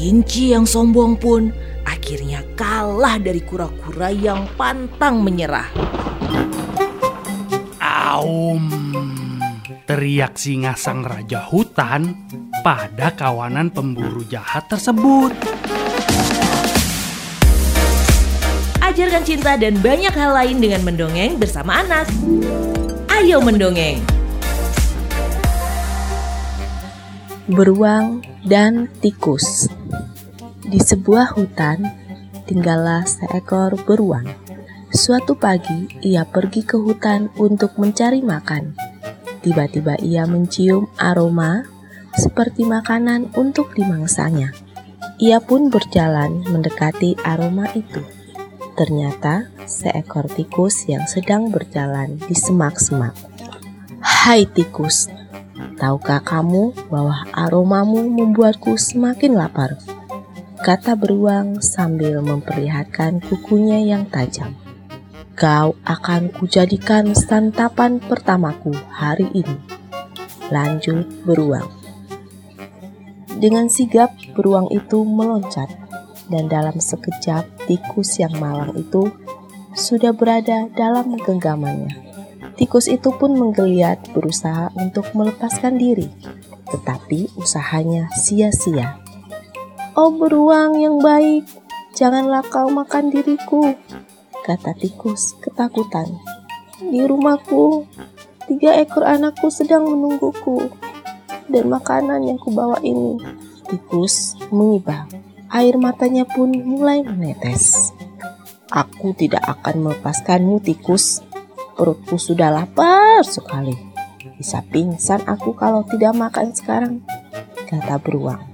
Kelinci yang sombong pun akhirnya kalah dari kura-kura yang pantang menyerah. Aum, teriak singa sang raja hutan pada kawanan pemburu jahat tersebut. Ajarkan cinta dan banyak hal lain dengan mendongeng bersama anak. Ayo mendongeng. Beruang dan tikus. Di sebuah hutan, tinggallah seekor beruang. Suatu pagi, ia pergi ke hutan untuk mencari makan. Tiba-tiba ia mencium aroma seperti makanan untuk dimangsanya. Ia pun berjalan mendekati aroma itu. Ternyata seekor tikus yang sedang berjalan di semak-semak. Hai tikus, tahukah kamu bahwa aromamu membuatku semakin lapar? kata beruang sambil memperlihatkan kukunya yang tajam. Kau akan kujadikan santapan pertamaku hari ini. Lanjut beruang. Dengan sigap, beruang itu meloncat, dan dalam sekejap tikus yang malang itu sudah berada dalam genggamannya. Tikus itu pun menggeliat berusaha untuk melepaskan diri, tetapi usahanya sia-sia. Oh beruang yang baik, janganlah kau makan diriku, kata tikus ketakutan. Di rumahku, tiga ekor anakku sedang menungguku, dan makanan yang kubawa ini. Tikus mengibah, air matanya pun mulai menetes. Aku tidak akan melepaskanmu, tikus. Perutku sudah lapar sekali. Bisa pingsan aku kalau tidak makan sekarang, kata beruang.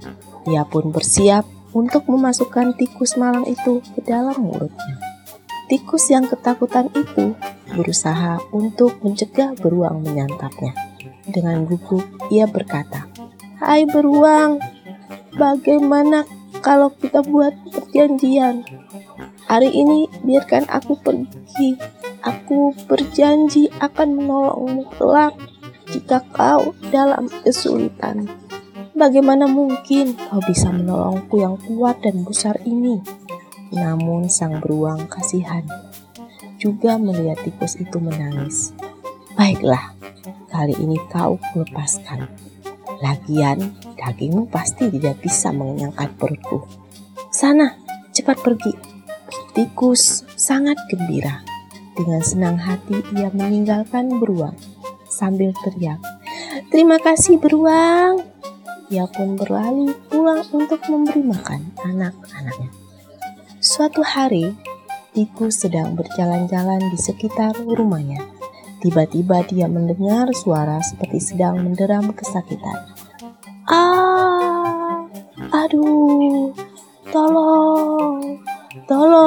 Ia pun bersiap untuk memasukkan tikus malang itu ke dalam mulutnya. Tikus yang ketakutan itu berusaha untuk mencegah beruang menyantapnya. Dengan gugup, ia berkata, Hai beruang, bagaimana kalau kita buat perjanjian? Hari ini biarkan aku pergi. Aku berjanji akan menolongmu kelak jika kau dalam kesulitan. Bagaimana mungkin kau bisa menolongku yang kuat dan besar ini? Namun sang beruang kasihan juga melihat tikus itu menangis. Baiklah, kali ini kau lepaskan. Lagian, dagingmu pasti tidak bisa mengenyangkan perutku. Sana, cepat pergi. Tikus sangat gembira. Dengan senang hati ia meninggalkan beruang sambil teriak, Terima kasih beruang. Ia pun berlari pulang untuk memberi makan anak-anaknya. Suatu hari, tikus sedang berjalan-jalan di sekitar rumahnya. Tiba-tiba dia mendengar suara seperti sedang menderam kesakitan. Ah, aduh, tolong, tolong,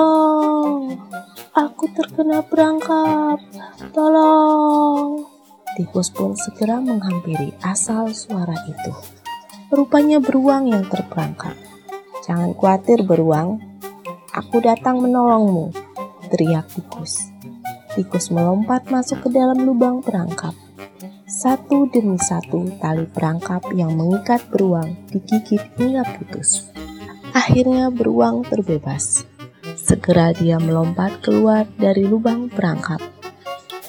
terkena perangkap, tolong. Tikus pun segera menghampiri asal suara itu. Rupanya beruang yang terperangkap. Jangan khawatir beruang, aku datang menolongmu, teriak tikus. Tikus melompat masuk ke dalam lubang perangkap. Satu demi satu tali perangkap yang mengikat beruang digigit hingga putus. Akhirnya beruang terbebas. Segera dia melompat keluar dari lubang perangkap.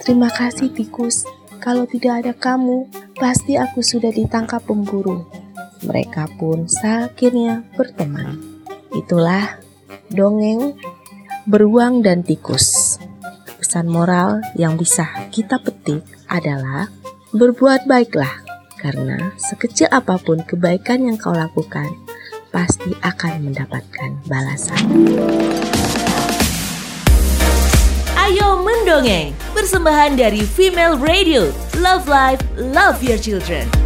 Terima kasih tikus, kalau tidak ada kamu, pasti aku sudah ditangkap pemburu. Mereka pun akhirnya berteman. Itulah dongeng beruang dan tikus. Pesan moral yang bisa kita petik adalah berbuat baiklah karena sekecil apa pun kebaikan yang kau lakukan pasti akan mendapatkan balasan. Ayo mendongeng, persembahan dari Female Radio. Love Life, Love Your Children.